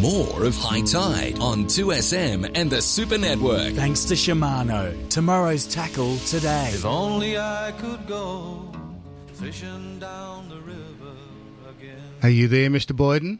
more of High Tide on 2SM and the Super Network. Thanks to Shimano. Tomorrow's tackle today. If only I could go fishing down the river again. Are you there, Mr. Boyden?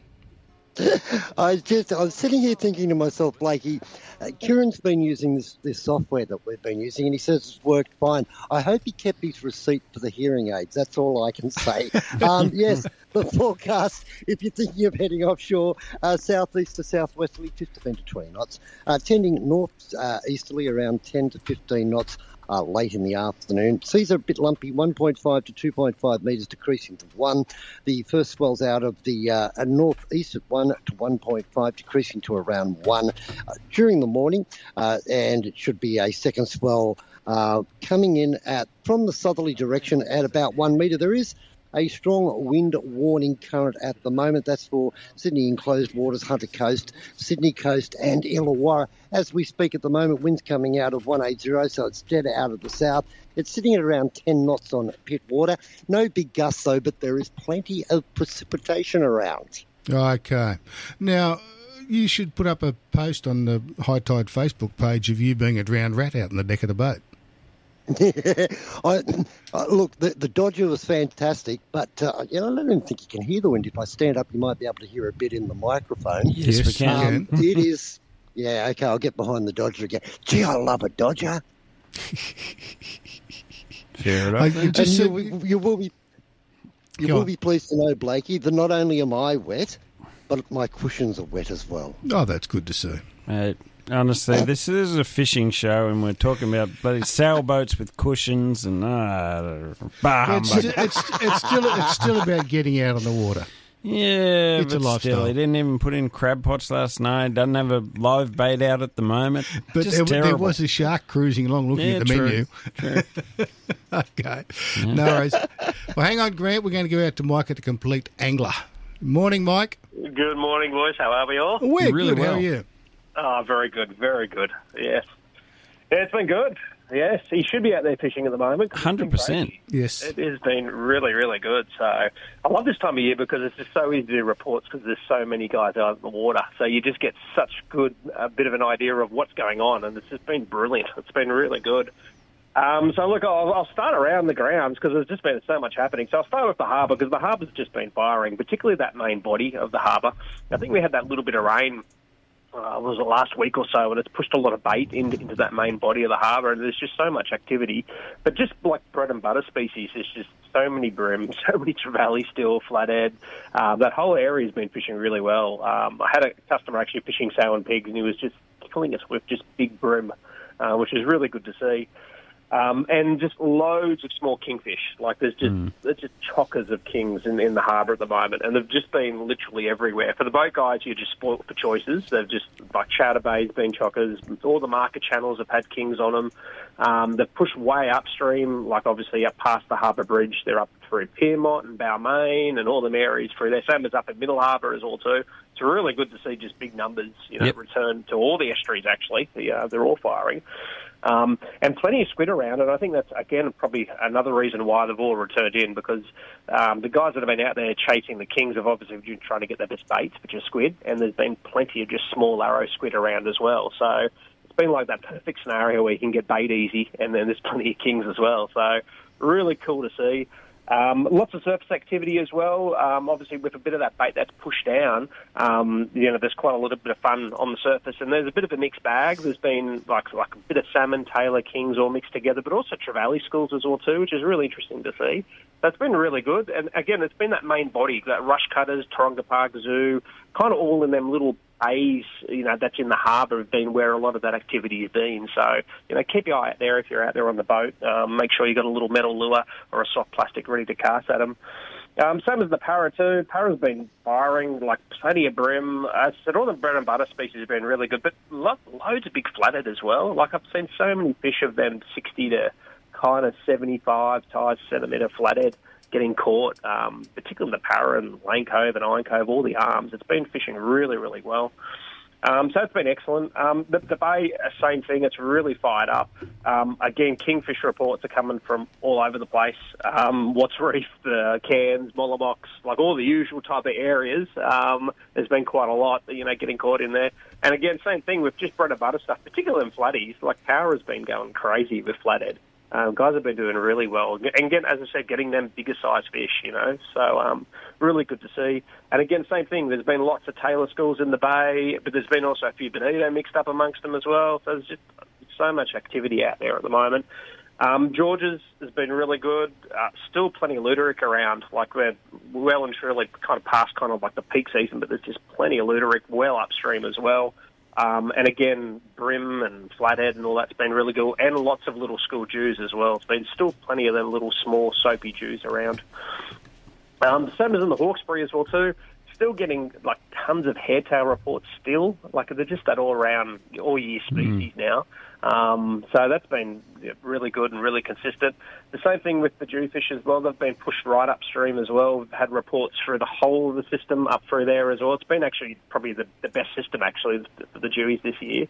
I just, I'm sitting here thinking to myself, Blakey, uh, Kieran's been using this, this software that we've been using, and he says it's worked fine. I hope he kept his receipt for the hearing aids. That's all I can say. um, yes, the forecast, if you're thinking of heading offshore, uh, southeast to southwesterly, 15 to 20 knots, uh, tending north uh, easterly around 10 to 15 knots uh, late in the afternoon. Seas are a bit lumpy, 1.5 to 2.5 metres, decreasing to 1. The first swells out of the uh, northeast at 1 to 1.5, decreasing to around 1 uh, during the morning, uh, and it should be a second swell uh, coming in at from the southerly direction at about 1 metre. There is a strong wind warning current at the moment. That's for Sydney enclosed waters, Hunter Coast, Sydney Coast, and Illawarra. As we speak at the moment, winds coming out of 180, so it's dead out of the south. It's sitting at around 10 knots on Pittwater. No big gusts though, but there is plenty of precipitation around. Okay. Now, you should put up a post on the High Tide Facebook page of you being a drowned rat out in the deck of the boat. I, uh, look, the, the Dodger was fantastic, but uh, you know, I don't even think you can hear the wind. If I stand up, you might be able to hear a bit in the microphone. Yes, we Yes, you can. Um, it is. Yeah, okay, I'll get behind the Dodger again. Gee, I love a Dodger. Fair I, enough. you just and said, you, you will be you will on. be pleased to know, Blakey, that not only am I wet, but my cushions are wet as well. oh, that's good to see. Mate, honestly, this is a fishing show, and we're talking about bloody sailboats with cushions and ah, bah, It's, humbug. it's, it's, still, it's still about getting out on the water. yeah, it's a but lifestyle. still, he didn't even put in crab pots last night. Doesn't have a live bait out at the moment. But Just there, there was a shark cruising along looking Yeah, at the true. menu. True. Okay. No worries. Well, hang on, Grant. We're going to go out to Mike at the Complete Angler. Morning, Mike. Good morning, boys. How are we all? We're Really good. How well. are you? Oh, very good, very good. Yes. Yeah, it's been good. Yes, he should be out there fishing at the moment. 'cause it's been 100%. Yes. It has been really, really good. So I love this time of year because it's just so easy to do reports because there's so many guys out in the water. So you just get such good, a bit of an idea of what's going on, and it's just been brilliant. It's been really good. Um, so look, I'll, I'll start around the grounds because there's just been so much happening. So I'll start with the harbour because the harbour's just been firing, particularly that main body of the harbour. I think we had that little bit of rain uh, was it last week or so, and it's pushed a lot of bait into, into that main body of the harbour, and there's just so much activity. But just like bread and butter species, there's just so many bream, so many trevally still, flathead. Uh, that whole area has been fishing really well. Um, I had a customer actually fishing and pigs, and he was just killing us with just big bream, uh, which is really good to see. Um, and just loads of small kingfish. Like there's just there's just chockers of kings in, in the harbour at the moment, and they've just been literally everywhere. For the boat guys, you're just spoilt for choices. They've just like Chowder Bay's been chockers. All the market channels have had kings on them. Um, they've pushed way upstream, like obviously up past the harbour bridge. They're up through Pyrmont and Balmain and all them areas through there. Same as up at Middle Harbour as well too. It's really good to see just big numbers, you know, Yep. return to all the estuaries. Actually, the, uh, they're all firing. Um, and plenty of squid around, and I think that's again probably another reason why they've all returned in because um, the guys that have been out there chasing the kings have obviously been trying to get their best baits, which is squid, and there's been plenty of just small arrow squid around as well. So it's been like that perfect scenario where you can get bait easy, and then there's plenty of kings as well. So really cool to see. Um, lots of surface activity as well. Um, obviously, with a bit of that bait that's pushed down, um, you know, there's quite a little bit of fun on the surface, and there's a bit of a mixed bag. There's been like like a bit of salmon, tailor Kings all mixed together, but also trevally schools as well too, which is really interesting to see. That's been really good, and again, it's been that main body, that Rushcutters, Taronga Park Zoo, kind of all in them little bays, you know, that's in the harbour have been where a lot of that activity has been. So, you know, keep your eye out there if you're out there on the boat. Um, make sure you've got a little metal lure or a soft plastic ready to cast at them. Um, same as the para too. Para's been firing like plenty of bream. I said, all the bread and butter species have been really good, but lo- loads of big flathead as well. Like I've seen so many fish of them 60 to kind of 75 size centimetre flathead getting caught, um, particularly the para and Lane Cove and Iron Cove, all the arms. It's been fishing really, really well. Um, so it's been excellent. Um, the, the bay, uh, same thing. It's really fired up. Um, again, kingfish reports are coming from all over the place. Um, Watts Reef, the Cairns, Mollamox, like all the usual type of areas. Um, there's been quite a lot, you know, getting caught in there. And again, same thing with just bread and butter stuff, particularly in flatties. Like Power has been going crazy with flathead. Um, guys have been doing really well, and again, as I said, getting them bigger size fish, you know. So um, really good to see. And again, same thing. There's been lots of tailor schools in the bay, but there's been also a few bonito mixed up amongst them as well. So there's just so much activity out there at the moment. Um, George's has been really good. Uh, still plenty of Luderick around. Like we're well and truly kind of past kind of like the peak season, but there's just plenty of Luderick well upstream as well. Um, and again, bream and flathead and all that's been really good, and lots of little school Jews as well. It's been still plenty of them little small soapy Jews around. Um, same as in the Hawkesbury as well too. Still getting like tons of hairtail reports. Still, like they're just that all around all year species now. Um, so that's been really good and really consistent. The same thing with the jewfish as well. They've been pushed right upstream as well. We've had reports through the whole of the system up through there as well. It's been actually probably the, the best system actually for the dewies this year.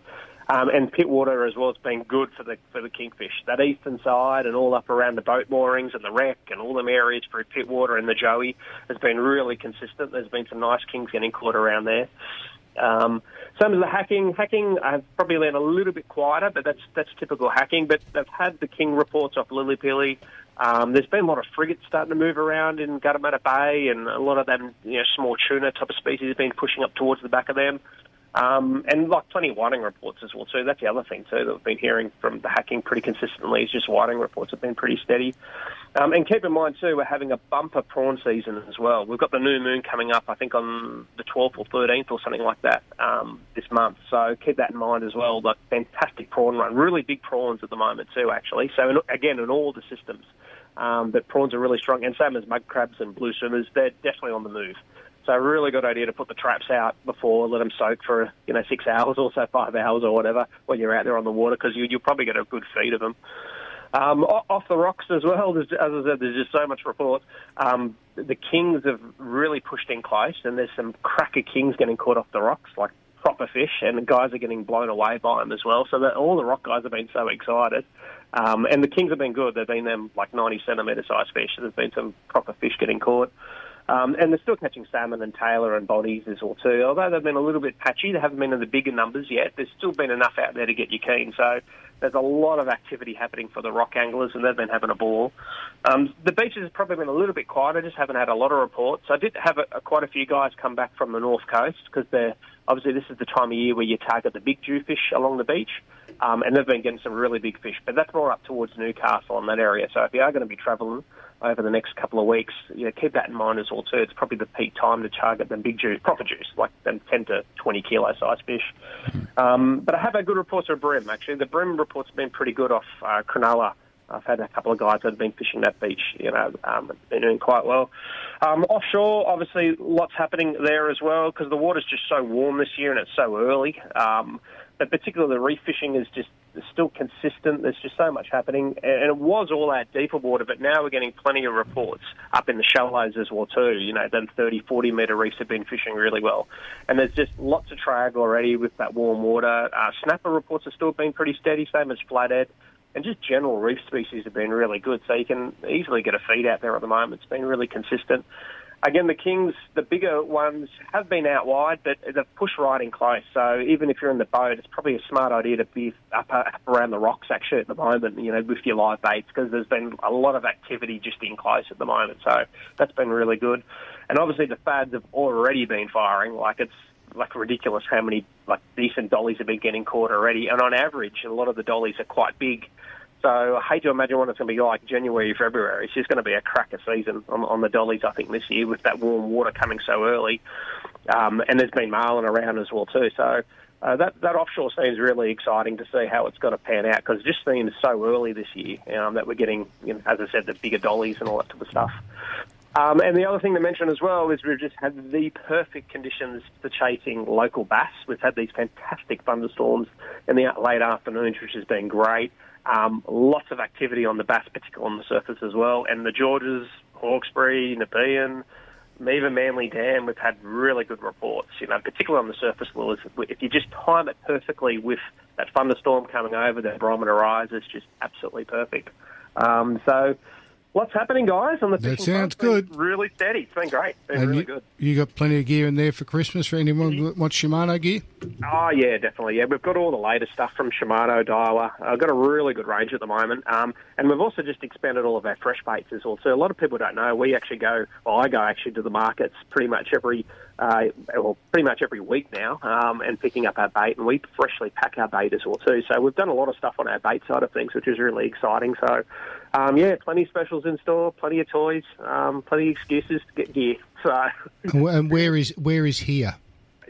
Um, and Pittwater as well. It's been good for the for the kingfish. That eastern side and all up around the boat moorings and the wreck and all them areas for Pittwater and the joey has been really consistent. There's been some nice kings getting caught around there. Um, same as the hacking. Hacking, I've probably been a little bit quieter, but that's that's typical hacking. But they've had the king reports off Lilli Pilli. Um, there's been a lot of frigates starting to move around in Gunnamatta Bay, and a lot of them, you know, small tuna type of species have been pushing up towards the back of them. Um, and like plenty of whiting reports as well too. That's the other thing too that we've been hearing from the hacking pretty consistently. Is just whiting reports have been pretty steady. Um, and keep in mind too, we're having a bumper prawn season as well. We've got the new moon coming up, I think on the 12th or 13th or something like that um, this month. So keep that in mind as well. Like fantastic prawn run, really big prawns at the moment too, actually. So in, again, in all the systems, um, but prawns are really strong, and same as mud crabs and blue swimmers, they're definitely on the move. So a really good idea to put the traps out before, let them soak for you know six hours or so, five hours or whatever when you're out there on the water because you, you'll probably get a good feed of them. Um, off the rocks as well, as I said, there's just so much report. Um, the kings have really pushed in close, and there's some cracker kings getting caught off the rocks, like proper fish, and the guys are getting blown away by them as well. So that all the rock guys have been so excited. Um, and the kings have been good. They've been them like 90 centimetre size fish. There's been some proper fish getting caught. Um, and they're still catching salmon and tailor and bodies as well too. Although they've been a little bit patchy, they haven't been in the bigger numbers yet. There's still been enough out there to get you keen. So there's a lot of activity happening for the rock anglers, and they've been having a ball. Um, the beaches have probably been a little bit quieter. Just haven't had a lot of reports. I did have a, a, quite a few guys come back from the north coast because they're obviously this is the time of year where you target the big jewfish along the beach, um, and they've been getting some really big fish. But that's more up towards Newcastle and that area. So if you are going to be travelling over the next couple of weeks, you know, keep that in mind as well too. It's probably the peak time to target them big juice, proper juice, like them 10 to 20 kilo size fish. Um, but I have had good reports of bream actually. The bream reports been pretty good off uh, Cronulla. I've had a couple of guys that have been fishing that beach, you know, um, been doing quite well. Um, offshore, obviously, lots happening there as well because the water's just so warm this year and it's so early. Um, but particularly the reef fishing is just still consistent. There's just so much happening, and it was all out deeper water, but now we're getting plenty of reports up in the shallows as well too. You know, them 30, 40 metre reefs have been fishing really well, and there's just lots of trag already with that warm water. Uh, snapper reports have still been pretty steady, same as flathead. And just general reef species have been really good, so you can easily get a feed out there at the moment. It's been really consistent. Again, the Kings, the bigger ones, have been out wide, but they've pushed right in close. So even if you're in the boat, it's probably a smart idea to be up, uh, up around the rocks actually at the moment, you know, with your live baits, because there's been a lot of activity just in close at the moment. So that's been really good. And obviously the fads have already been firing. Like it's like ridiculous how many like decent dollies have been getting caught already. And on average, a lot of the dollies are quite big. So I hate to imagine what it's going to be like January, February. It's just going to be a cracker season on, on the dollies, I think, this year with that warm water coming so early. Um, and there's been marlin around as well too. So uh, that that offshore seems really exciting to see how it's going to pan out because it just seems so early this year um, that we're getting, you know, as I said, the bigger dollies and all that type of stuff. Um, and the other thing to mention as well is we've just had the perfect conditions for chasing local bass. We've had these fantastic thunderstorms in the late afternoons, which has been great. Um, lots of activity on the bass, particularly on the surface as well. And the Georges, Hawkesbury, Nepean, even Manly Dam, we've had really good reports. You know, particularly on the surface lures. If you just time it perfectly with that thunderstorm coming over, the barometer rise, it's just absolutely perfect. Um, so, what's happening, guys? On the That sounds good. Really steady. It's been great. It's been And really you, good. you got plenty of gear in there for Christmas for anyone who wants Shimano gear? Oh yeah, definitely. Yeah, we've got all the latest stuff from Shimano, Daiwa. I've got a really good range at the moment, um, and we've also just expanded all of our fresh baits as well. So a lot of people don't know we actually go. Well, I go actually to the markets pretty much every, uh, well, pretty much every week now, um, and picking up our bait, and we freshly pack our bait as well too. So we've done a lot of stuff on our bait side of things, which is really exciting. So, um, yeah, plenty of specials in store, plenty of toys, um, plenty of excuses to get gear. So. And and where is where is here?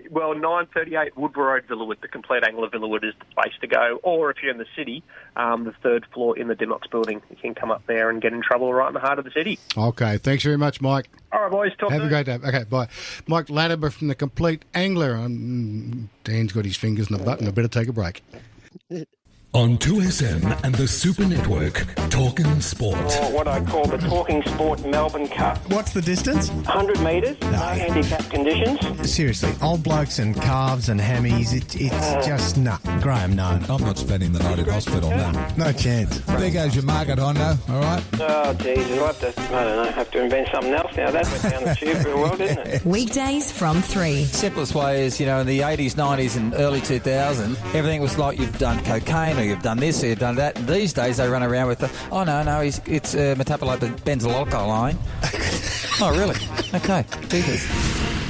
Well, 938 Woodville Road, Villawood, the complete angle Angler Villawood is the place to go. Or if you're in the city, um, the third floor in the Dymocks building, you can come up there and get in trouble right in the heart of the city. Okay, thanks very much, Mike. All right, boys, talk Have a great day. Okay, bye. Mike Latimer from the Complete Angler. Um, Dan's got his fingers in the button. I better take a break. On 2SM and the Super Network, talking sport. or what I call the Talking Sport Melbourne Cup. What's the distance? 100 metres, no handicap conditions. Seriously, old blokes and calves and hammies, it, it's uh. just, nah. Graham, no. I'm not spending the night in hospital, no. No chance. There goes your market, Hondo, all right? Oh, Jesus, I have to, I don't know, have to invent something else now. That went down the tube real well, didn't it? Weekdays from 3. Simplest way is, you know, in the 80s, 90s, and early 2000, everything was like you've done cocaine or you've done this or you've done that. And these days, they run around with the, oh, no, no, he's, it's uh, metabolite benzoylecgonine. oh, really? Okay. Jesus.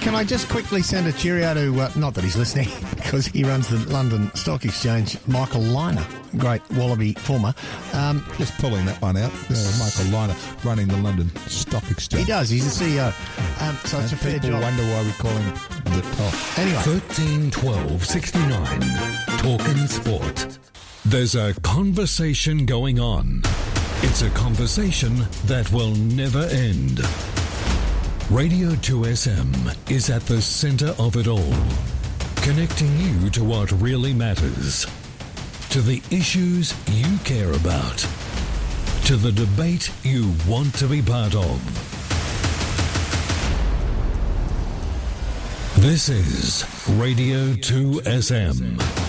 Can I just quickly send a cheerio to, uh, not that he's listening, because he runs the London Stock Exchange, Michael Lynagh, great Wallaby former. Um, Just pulling that one out. Uh, Michael Lynagh running the London Stock Exchange. he does, he's the CEO. Um, so it's And a fair people job. wonder why we call him the top. Anyway, 13 12 69. Talking sport. There's a conversation going on. It's a conversation that will never end. Radio 2SM is at the center of it all, connecting you to what really matters, to the issues you care about, to the debate you want to be part of. This is Radio 2SM.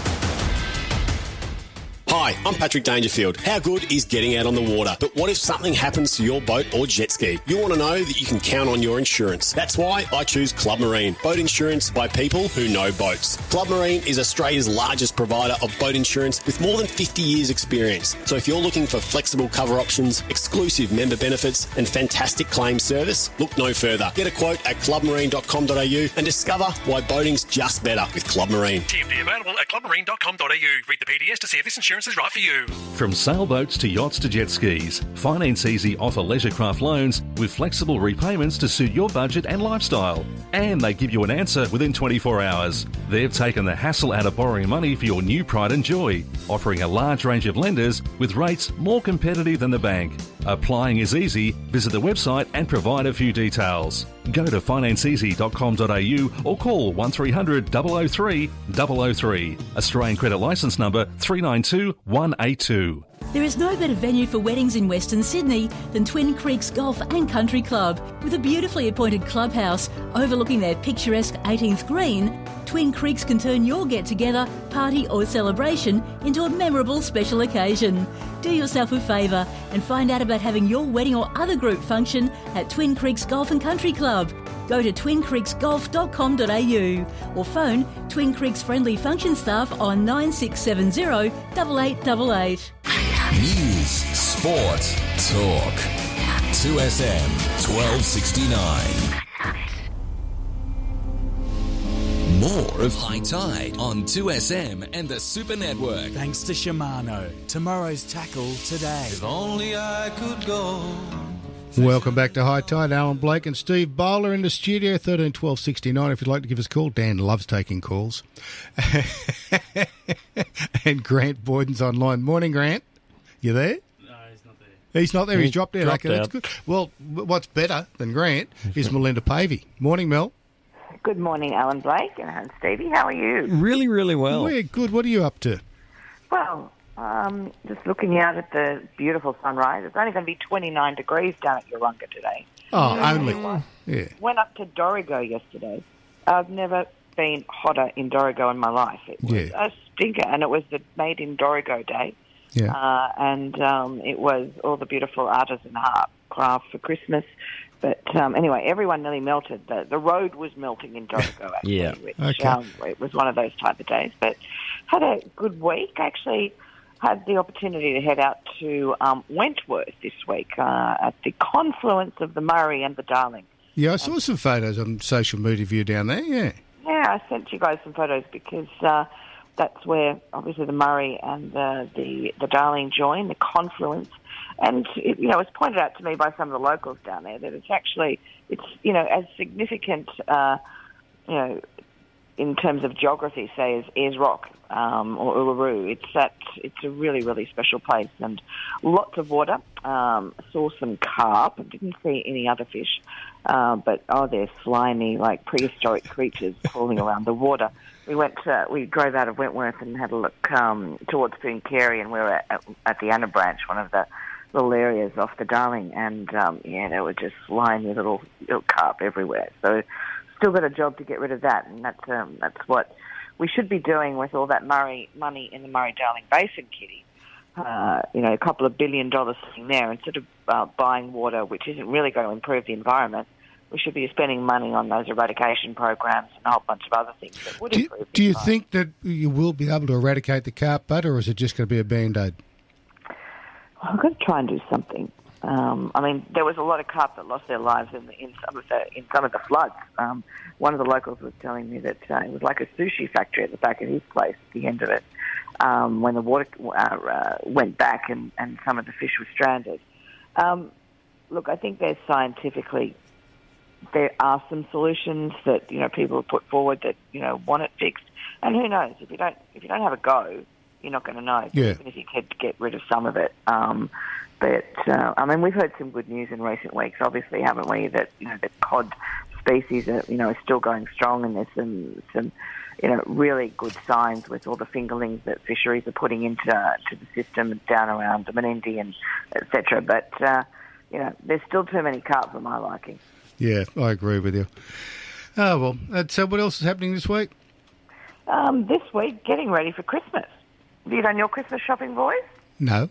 Hi, I'm Patrick Dangerfield. How good is getting out on the water? But what if something happens to your boat or jet ski? You want to know that you can count on your insurance. That's why I choose Club Marine. Boat insurance by people who know boats. Club Marine is Australia's largest provider of boat insurance with more than 50 years experience. So if you're looking for flexible cover options, exclusive member benefits and fantastic claim service, look no further. Get a quote at clubmarine.com.au and discover why boating's just better with Club Marine. TMD available at clubmarine.com.au. Read the PDS to see if this insurance is right for you. From sailboats to yachts to jet skis, Finance Easy offer leisurecraft loans with flexible repayments to suit your budget and lifestyle. And they give you an answer within 24 hours. They've taken the hassle out of borrowing money for your new pride and joy, offering a large range of lenders with rates more competitive than the bank. Applying is easy. Visit the website and provide a few details. Go to financeeasy.com.au or call 1300 003 003. Australian credit license number 392 182. There is no better venue for weddings in Western Sydney than Twin Creeks Golf and Country Club. With a beautifully appointed clubhouse overlooking their picturesque 18th green, Twin Creeks can turn your get together, party, or celebration into a memorable special occasion. Do yourself a favour and find out about having your wedding or other group function at Twin Creeks Golf and Country Club. Go to twincreeksgolf.com.au or phone Twin Creeks friendly function staff on 9670 8888. News, sport, talk. 2SM 1269. More of High Tide on 2SM and the Super Network. Thanks to Shimano. Tomorrow's tackle today. If only I could go. Welcome back to High Tide. Alan Blake and Steve Bowler in the studio, 13 12 69. If you'd like to give us a call, Dan loves taking calls. and Grant Boyden's online. Morning, Grant. You there? No, he's not there. He's not there. He's He's dropped out. dropped okay, that's good. Well, what's better than Grant is Melinda Pavey. Morning, Mel. Good morning, Alan Blake and Hans Stevie. How are you? Really, really well. We're good. What are you up to? Well, um, just looking out at the beautiful sunrise. It's only going to be 29 degrees down at Urunga today. Oh, Mm. only. Yeah. Went up to Dorrigo yesterday. I've never been hotter in Dorrigo in my life. It was Yeah. a stinker, and it was the Made in Dorrigo day. Yeah. Uh, and um, it was all the beautiful artisan art craft for Christmas. But um, anyway, everyone nearly melted. The, the road was melting in Dorrigo, actually, Yeah. which Okay. um, it was one of those type of days. But had a good week. Actually, had the opportunity to head out to um, Wentworth this week uh, at the confluence of the Murray and the Darling. Yeah, I saw some photos on social media of you down there. Yeah. Yeah, I sent you guys some photos because uh, that's where obviously the Murray and the, the the Darling join, the confluence. And it, you know, it was pointed out to me by some of the locals down there that it's actually it's you know as significant, uh, you know, in terms of geography, say as Ayers Rock um, or Uluru. It's that it's a really really special place and lots of water. Um, saw some carp. Didn't see any other fish, uh, but oh, they're slimy like prehistoric creatures crawling around the water. We went. To, we drove out of Wentworth and had a look um, towards Carey, and we were at, at the Anabranch, one of the little areas off the Darling, and um, yeah, there were just slimy little little carp everywhere. So still got a job to get rid of that, and that's um, that's what we should be doing with all that Murray money in the Murray Darling Basin, Kitty. Uh, you know, a couple of billion dollars sitting there instead of uh, buying water, which isn't really going to improve the environment. We should be spending money on those eradication programs and a whole bunch of other things that would Do, improve. do you think that you will be able to eradicate the carp butt, or is it just going to be a band aid? I'm going to try and do something. Um, I mean, there was a lot of carp that lost their lives in, the, in some of the in some of the floods. Um, one of the locals was telling me that uh, it was like a sushi factory at the back of his place at the end of it um, when the water uh, uh, went back and, and some of the fish were stranded. Um, look, I think there's scientifically there are some solutions that you know people have put forward that you know want it fixed, and who knows if you don't if you don't have a go, you're not going to know. Yeah. Even if you could get rid of some of it. Um, but uh, I mean, we've heard some good news in recent weeks, obviously, haven't we? That you know the cod species are you know are still going strong, and there's some some you know really good signs with all the fingerlings that fisheries are putting into to the system down around the Menindee and etc. But uh, you know, there's still too many carp for my liking. Yeah, I agree with you. Oh well, uh, so what else is happening this week? Um, this week, getting ready for Christmas. Have you done your Christmas shopping, boys? No.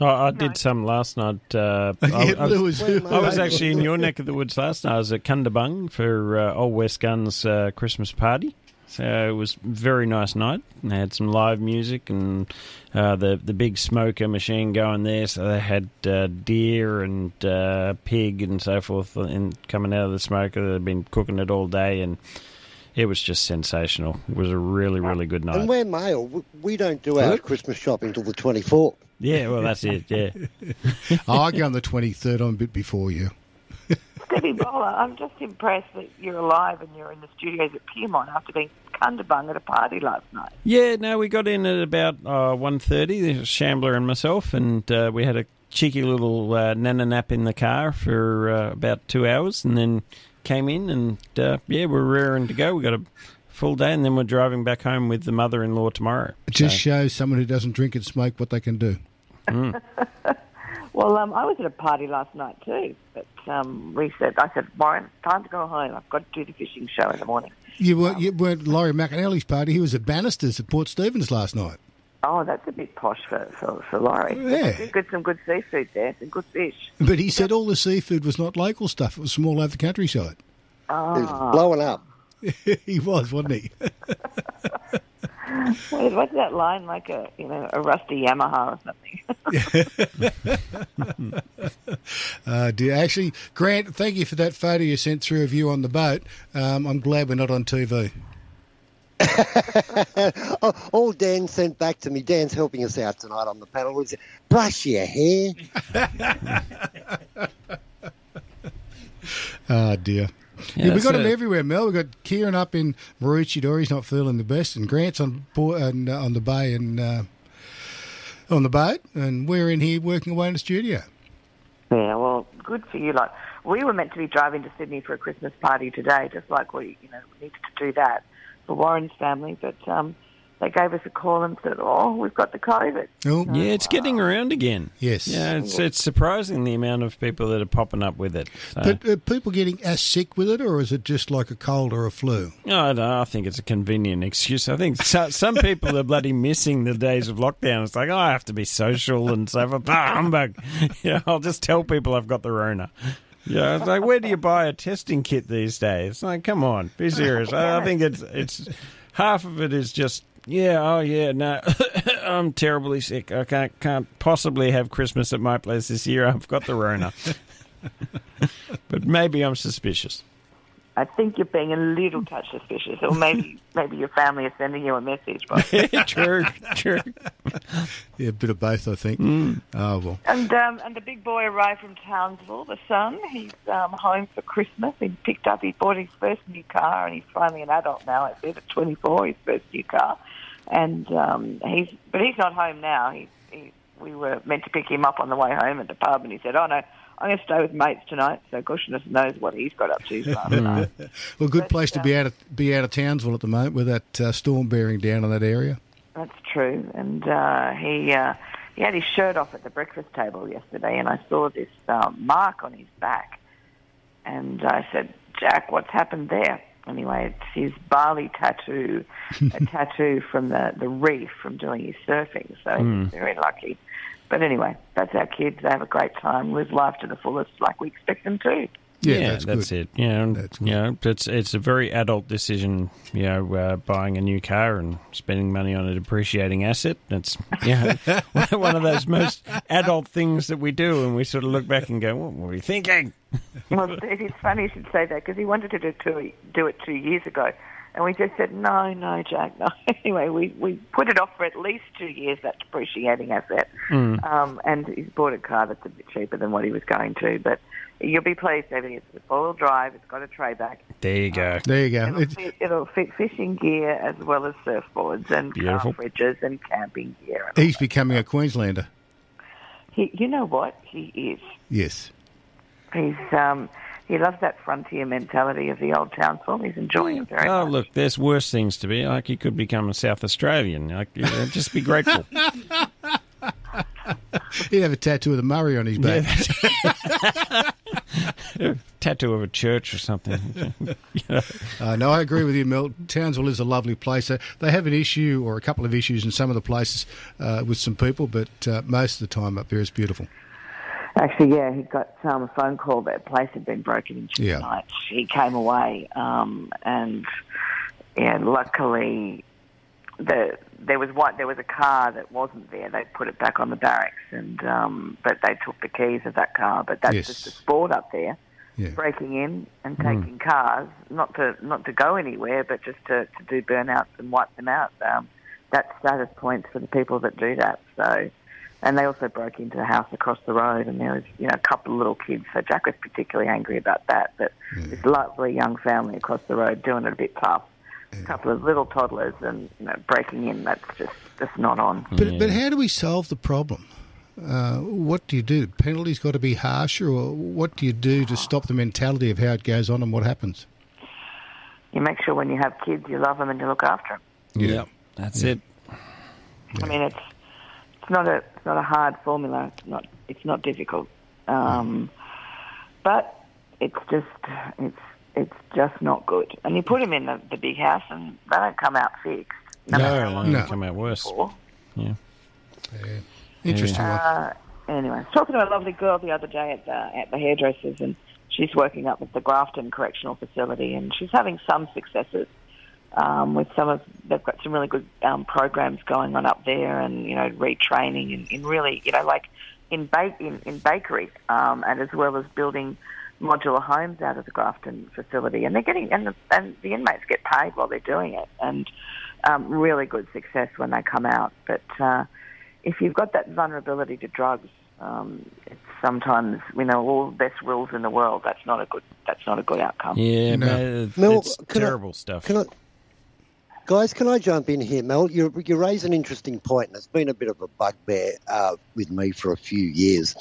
Oh, I did some last night. Uh, I, Yeah, I was, I was actually in your neck of the woods last night. I was at Kundabung for uh, Old West Guns uh, Christmas party. So it was a very nice night. They had some live music and uh, the the big smoker machine going there. So they had uh, deer and uh, pig and so forth and coming out of the smoker. They'd been cooking it all day and it was just sensational. It was a really really good night. And we're male. We- We don't do our Christmas shopping till the 24th. Yeah, well that's it. Yeah. I go on the twenty third. I'm a bit before you. Stevie Bowler, I'm just impressed that you're alive and you're in the studios at Piedmont after being Kundabung at a party last night. Yeah, no, we got in at about uh, 1.30, Shambler and myself, and uh, we had a cheeky little uh, nana nap in the car for uh, about two hours, and then came in, and uh, yeah, we're raring to go. We got a full day, and then we're driving back home with the mother-in-law tomorrow. It just So- shows someone who doesn't drink and smoke what they can do. Mm. Well, um, I was at a party last night too, but um, we said, I said, Warren, time to go home. I've got to do the fishing show in the morning. You weren't, you weren't at Laurie McAnally's party. He was at Bannisters at Port Stephens last night. Oh, that's a bit posh for, for, for Laurie. Yeah. There's good, some good seafood there, some good fish. But he said all the seafood was not local stuff. It was from all over the countryside. Oh. blowing up. he was, wasn't he? What- What's that line? Like a, you know, a rusty Yamaha or something. Uh, dear. Actually, Grant, thank you for that photo you sent through of you on the boat. Um, I'm glad we're not on TV. Oh, All Dan sent back to me, Dan's helping us out tonight on the panel, is brush your hair. Oh, dear. Yeah, Yeah, we've got that's him a- everywhere, Mel. We've got Kieran up in Maroochydore. He's not feeling the best. And Grant's on board, and, uh, on the bay and uh, on the boat. And we're in here working away in the studio. Yeah, well, good for you. Like we were meant to be driving to Sydney for a Christmas party today, just like we, you know, needed to do that for Warren's family. But um, they gave us a call and said, "Oh, we've got the COVID." yeah, it's getting around again. Yes. Yeah, it's it's surprising the amount of people that are popping up with it. So, But are people getting as sick with it, or is it just like a cold or a flu? I don't know. I think it's a convenient excuse. I think so, some people are bloody missing the days of lockdown. It's like, oh, I have to be social and so forth. Ah, humbug. Yeah, I'll just tell people I've got the Rona. Yeah, it's like, where do you buy a testing kit these days? It's like, come on, be serious. I, I think it's it's half of it is just, yeah, oh yeah, no, I'm terribly sick. I can't can't possibly have Christmas at my place this year. I've got the Rona. but maybe I'm suspicious. I think you're being a little touch suspicious, or maybe maybe your family is sending you a message. But true, true. Yeah, a bit of both, I think. Mm. Oh well. And um, and the big boy arrived from Townsville. The son, he's um, home for Christmas. He picked up. He bought his first new car, and he's finally an adult now. I said at 24, his first new car, and um, he's but he's not home now. He, he we were meant to pick him up on the way home at the pub, and he said, "Oh no." I'm going to stay with mates tonight, so goodness knows what he's got up to last night. well, good place to be out of be out of Townsville at the moment with that uh, storm bearing down on that area. That's true. And uh, he uh, he had his shirt off at the breakfast table yesterday, and I saw this um, mark on his back. And I said, Jack, what's happened there? Anyway, it's his Bali tattoo, a tattoo from the, the reef from doing his surfing. So Hmm. he's very lucky. But anyway, that's our kids. They have a great time, live life to the fullest like we expect them to. Yeah, that's, it. Yeah, and, you know, it's it's a very adult decision. You know, uh, buying a new car and spending money on a depreciating asset. It's yeah, one of those most adult things that we do, and we sort of look back and go, "What were we thinking?" well, it is funny you should say that because he wanted to do, two, do it two years ago. And we just said, no, no, Jack, no. anyway, we, we put it off for at least two years, that depreciating asset. Mm. Um, and he's bought a car that's a bit cheaper than what he was going to. But you'll be pleased, Evie. It's a four-wheel drive. It's got a tray back. There you go. There you go. It'll fit, it'll fit fishing gear as well as surfboards and Beautiful. car fridges and camping gear. he's becoming a Queenslander. He, you know what? He is. Yes. He's um, he loves that frontier mentality of the old Townsville. He's enjoying it very Oh, much. look, there's worse things to be. Like he could become a South Australian. Like, you just be grateful. He'd have a tattoo of the Murray on his back. Tattoo of a church or something. You know. Uh, no, I agree with you, Mel. Townsville is a lovely place. Uh, they have an issue or a couple of issues in some of the places uh, with some people, but uh, most of the time up there is beautiful. Actually, yeah, he got um, a phone call that place had been broken into Yeah. tonight. He came away, um, and yeah, luckily, the there was one there was a car that wasn't there. They put it back on the barracks, and um, but they took the keys of that car. But that's Yes. just a sport up there, Yeah. breaking in and Mm. taking cars, not to not to go anywhere, but just to, to do burnouts and wipe them out. Um, that's status points for the people that do that. So. And they also broke into a house across the road, and there was, you know, a couple of little kids. So Jack was particularly angry about that. But this lovely young family across the road doing it a bit tough. A couple of little toddlers, and you know, breaking in—that's just just not on. But, but how do we solve the problem? Uh, what do you do? Penalties got to be harsher, or what do you do to stop the mentality of how it goes on and what happens? You make sure when you have kids, you love them and you look after them. Yeah, that's it. I mean, it's it's not a it's not a hard formula. It's not it's not difficult, um, but it's just it's it's just not good. And you put them in the, the big house, and they don't come out fixed. No, matter no, long no. come out worse. for. Yeah. Interesting one. Uh, anyway, I was talking to a lovely girl the other day at the, at the hairdressers, and she's working up at the Grafton Correctional Facility, and she's having some successes um, with some of. They've got some really good um, programs going on up there, and you know, retraining and in really, you know, like in bake in, in bakery, um, and as well as building modular homes out of the Grafton facility, and they're getting and the, and the inmates get paid while they're doing it, and um, really good success when they come out, but. Uh, if you've got that vulnerability to drugs, um, it's sometimes we know all the best wills in the world. That's not a good. That's not a good outcome. Yeah, No. man, Mel, it's can I- terrible stuff. Can I, guys, can I jump in here, Mel? You, you raise an interesting point, and it's been a bit of a bugbear uh, with me for a few years.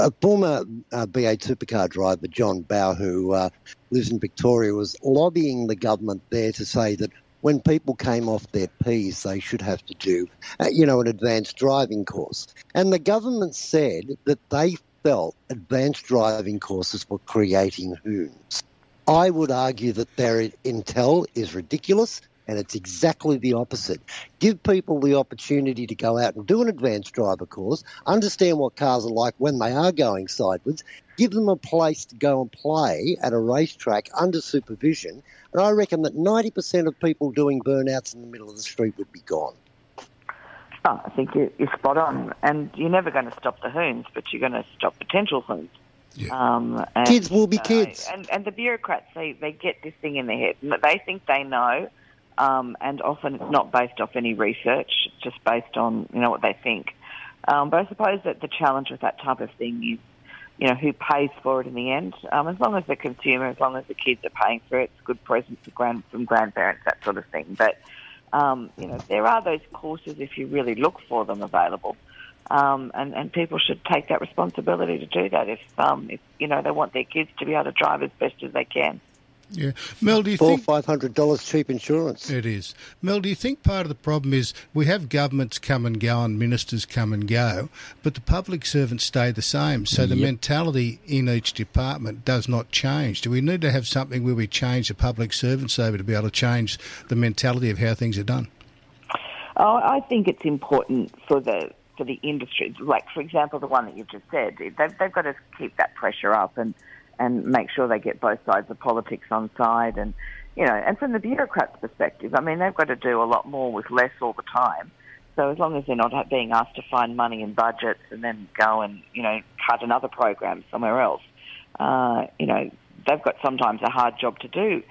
A former uh, V8 supercar driver, John Bowe, who uh, lives in Victoria, was lobbying the government there to say that when people came off their P's, they should have to do, uh, you know, an advanced driving course. And the government said that they felt advanced driving courses were creating hoons. I would argue that their intel is ridiculous and it's exactly the opposite. Give people the opportunity to go out and do an advanced driver course, understand what cars are like when they are going sideways, give them a place to go and play at a racetrack under supervision, and I reckon that 90% of people doing burnouts in the middle of the street would be gone. Oh, I think you're, you're spot on, and you're never going to stop the hoons, but you're going to stop potential hoons. Um, and, Kids will be uh, kids. and and the bureaucrats they they get this thing in their head. They think they know, um, and often it's not based off any research, just based on you know what they think. Um, but I suppose that the challenge with that type of thing is, you know, who pays for it in the end. Um, as long as the consumer, as long as the kids are paying for it, it's good presents grand, from grandparents, that sort of thing. But um, you know, there are those courses if you really look for them available. Um, and, and people should take that responsibility to do that if, um, if you know they want their kids to be able to drive as best as they can. Yeah. Mel, do you Four, think five hundred dollars cheap insurance? it is? Mel, do you think part of the problem is we have governments come and go and ministers come and go, but the public servants stay the same. So the Yep. mentality in each department does not change. Do we need to have something where we change the public servants over to be able to change the mentality of how things are done? Oh, I think it's important for the for the industry. Like, for example, the one that you've just said, they've, they've got to keep that pressure up and and make sure they get both sides of politics on side. And you know, and from the bureaucrats' perspective, I mean, they've got to do a lot more with less all the time. So as long as they're not being asked to find money in budgets and then go and you know cut another program somewhere else, uh, you know, they've got sometimes a hard job to do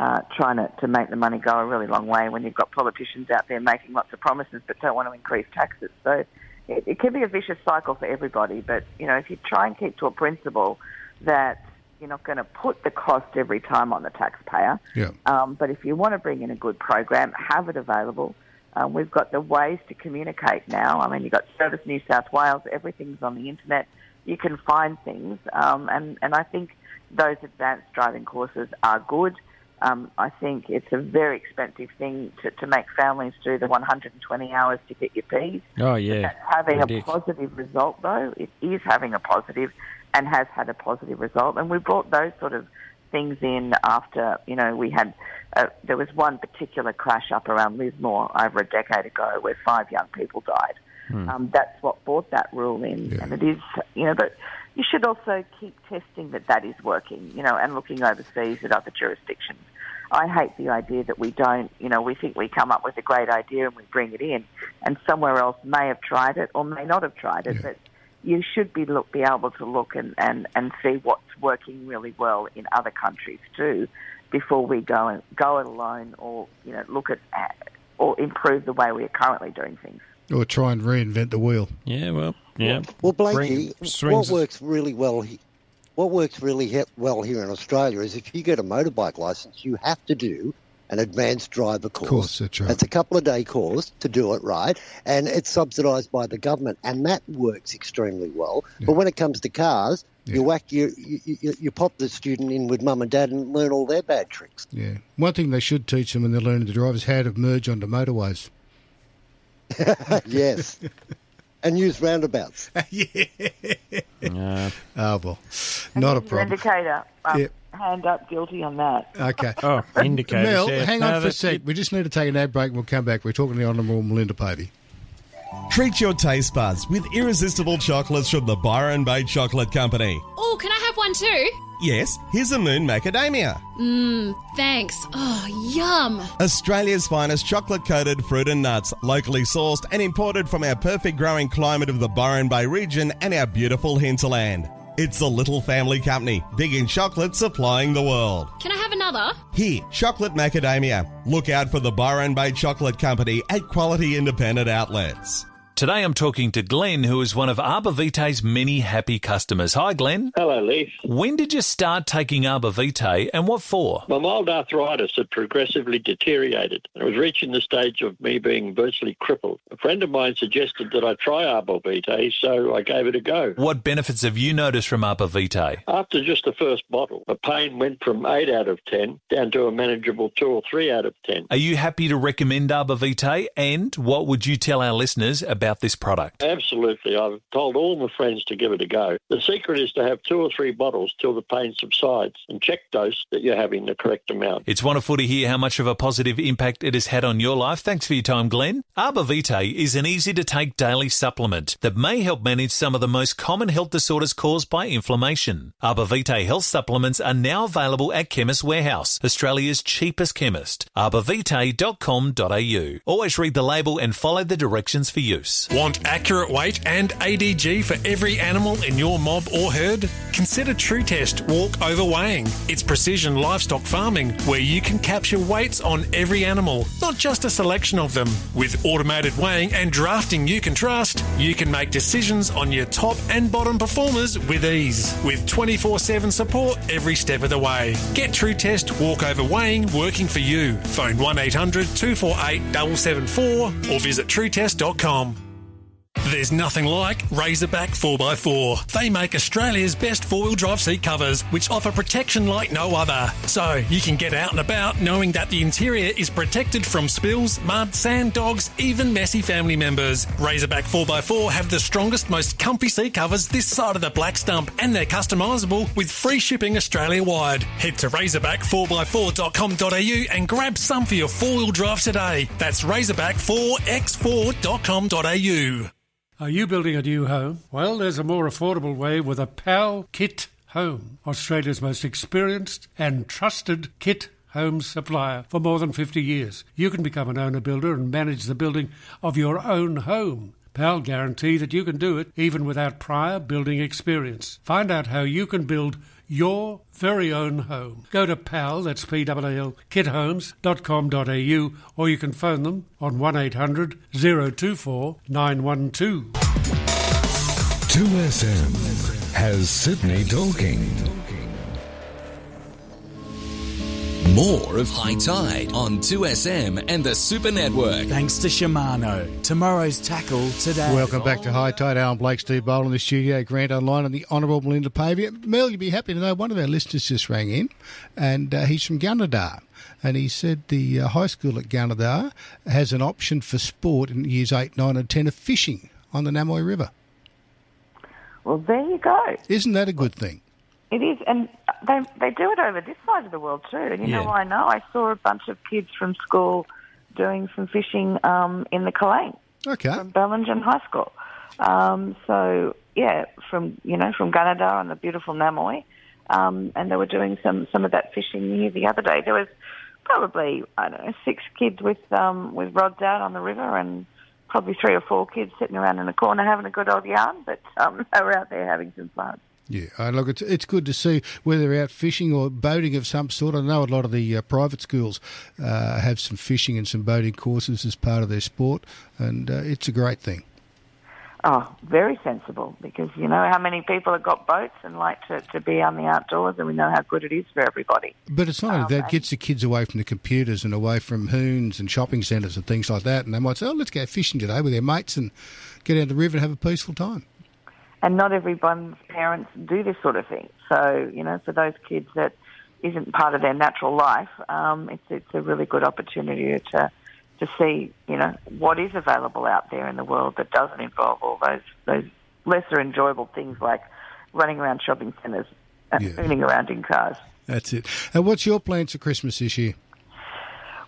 uh, trying to, to make the money go a really long way when you've got politicians out there making lots of promises but don't want to increase taxes. So it, it can be a vicious cycle for everybody. But, you know, if you try and keep to a principle that you're not going to put the cost every time on the taxpayer, Yeah. um, but if you want to bring in a good program, have it available. Um, we've got the ways to communicate now. I mean, you've got Service New South Wales, everything's on the internet. You can find things, um, and, and I think those advanced driving courses are good. Um, I think it's a very expensive thing to, to make families do the 120 hours to get your P's. Oh yeah, That's having Ridic- a positive result, though. It is having a positive and has had a positive result. And we brought those sort of things in after, you know, we had, uh, there was one particular crash up around Lismore over a decade ago where five young people died. Hmm. Um, that's what brought that rule in. And it is, you know, but you should also keep testing that that is working, you know, and looking overseas at other jurisdictions. I hate the idea that we don't, you know, we think we come up with a great idea and we bring it in, and somewhere else may have tried it or may not have tried it, but you should be look, be able to look and, and, and see what's working really well in other countries too, before we go and go it alone or you know look at or improve the way we are currently doing things. Or try and reinvent the wheel. Yeah, well, yeah. Well, Blakey, Bring- what works really well, he- what works really well here in Australia is if you get a motorbike license, you have to do an advanced driver course. Of course, that's right. It's a couple of day course to do it right, and it's subsidised by the government, and that works extremely well. But when it comes to cars, you whack you, you, you you pop the student in with mum and dad and learn all their bad tricks. Yeah. One thing they should teach them when they're learning to drive is how to merge onto motorways. yes, and use roundabouts. Yeah. Oh, well. Not a problem. Indicator, um, Yeah. Hand up, guilty on that. Okay. Oh, uh, indicators, Mel, yeah. hang No, on for a that's sec. We just need to take an ad break and we'll come back. We're talking to the Honourable Melinda Pavey. Treat your taste buds with irresistible chocolates from the Byron Bay Chocolate Company. Oh, can I have one too? Yes, here's a Moon Macadamia. Mmm, thanks. Oh, yum. Australia's finest chocolate coated fruit and nuts, locally sourced and imported from our perfect growing climate of the Byron Bay region and our beautiful hinterland. It's a little family company, big in chocolate, supplying the world. Can I have another? Here, chocolate macadamia. Look out for the Byron Bay Chocolate Company at quality independent outlets. Today I'm talking to Glenn, who is one of Arbor Vitae's many happy customers. Hi, Glenn. Hello, Leaf. When did you start taking Arbor Vitae and what for? My mild arthritis had progressively deteriorated and it was reaching the stage of me being virtually crippled. A friend of mine suggested that I try Arbor Vitae, so I gave it a go. What benefits have you noticed from Arbor Vitae? After just the first bottle, the pain went from 8 out of 10 down to a manageable 2 or 3 out of 10. Are you happy to recommend Arbor Vitae? And what would you tell our listeners about this product? Absolutely. I've told all my friends to give it a go. The secret is to have two or three bottles till the pain subsides and check dose that you're having the correct amount. It's wonderful to hear how much of a positive impact it has had on your life. Thanks for your time, Glenn. Arbor Vitae is an easy to take daily supplement that may help manage some of the most common health disorders caused by inflammation. Arbor Vitae health supplements are now available at Chemist Warehouse, Australia's cheapest chemist. arborvitae.com.au. Always read the label and follow the directions for use. Want accurate weight and ADG for every animal in your mob or herd? Consider True Test Walk Over Weighing. It's precision livestock farming where you can capture weights on every animal, not just a selection of them. With automated weighing and drafting you can trust, you can make decisions on your top and bottom performers with ease. With 24 7 support every step of the way. Get True Test Walk Over Weighing working for you. Phone 1 800 248 774 or visit truetest.com. There's nothing like Razorback 4x4. They make Australia's best four wheel drive seat covers, which offer protection like no other. So you can get out and about knowing that the interior is protected from spills, mud, sand, dogs, even messy family members. Razorback 4x4 have the strongest, most comfy seat covers this side of the black stump, and they're customisable with free shipping Australia wide. Head to razorback4x4.com.au and grab some for your four wheel drive today. That's razorback4x4.com.au. Are you building a new home? Well, there's a more affordable way with a PAL Kit Home, Australia's most experienced and trusted kit home supplier for more than 50 years. You can become an owner builder and manage the building of your own home. PAL guarantee that you can do it even without prior building experience. Find out how you can build your very own home. Go to PAL, that's P-A-L, kithomes.com.au or you can phone them on 1800 024 912. 2SM has Sydney talking. More of High Tide on 2SM and the Super Network. Thanks to Shimano. Tomorrow's tackle today. Welcome back to High Tide. Alan Blake, Steve Bowl in the studio, Grant online, and the Honourable Melinda Pavey. Mel, you'd be happy to know one of our listeners just rang in, and uh, he's from Gunnedah. And he said the uh, high school at Gunnedah has an option for sport in years 8, 9, and 10 of fishing on the Namoi River. Well, there you go. Isn't that a good thing? It is, and they they do it over this side of the world too. And you know Yeah. why I know? I saw a bunch of kids from school doing some fishing um, in the Kalang. Okay. From Bellingen High School. Um, so yeah, from you know from Gunnedah on the beautiful Namoi, um, and they were doing some some of that fishing here the other day. There was probably I don't know six kids with um, with rods out on the river and. Probably three or four kids sitting around in a corner having a good old yarn, but um, they were out there having some fun. Yeah, uh, look, it's it's good to see whether they're out fishing or boating of some sort. I know a lot of the uh, private schools uh, have some fishing and some boating courses as part of their sport, and uh, it's a great thing. Oh, very sensible because you know how many people have got boats and like to, to be on the outdoors, and we know how good it is for everybody. But it's not only that it gets the kids away from the computers and away from hoons and shopping centres and things like that. And they might say, "Oh, let's go fishing today with their mates and get out the river and have a peaceful time." And not everyone's parents do this sort of thing. So, you know, for those kids that isn't part of their natural life, um, it's it's a really good opportunity to to see, you know, what is available out there in the world that doesn't involve all those those lesser enjoyable things like running around shopping centres and Yeah. around in cars. That's it. And what's your plans for Christmas this year?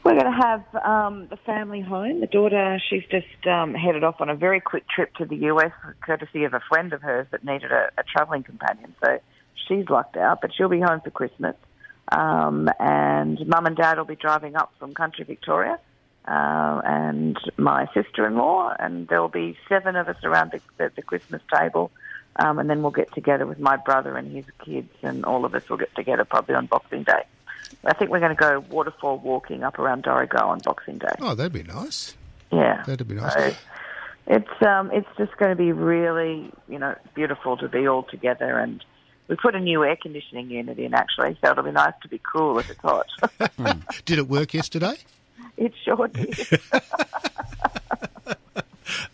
We're going to have um, the family home. The daughter, she's just um, headed off on a very quick trip to the US, courtesy of a friend of hers that needed a, a travelling companion. So she's lucked out, but she'll be home for Christmas. Um, and mum and dad will be driving up from country Victoria, uh, and my sister-in-law, and there will be seven of us around the, the, the Christmas table. Um, and then we'll get together with my brother and his kids, and all of us will get together probably on Boxing Day. I think we're going to go waterfall walking up around Dorrigo on Boxing Day. Oh, that'd be nice. Yeah. That'd be nice. So, it's um, it's just going to be really, you know, beautiful to be all together. And we put a new air conditioning unit in actually, so it'll be nice to be cool if it's hot. Did it work yesterday? it sure did.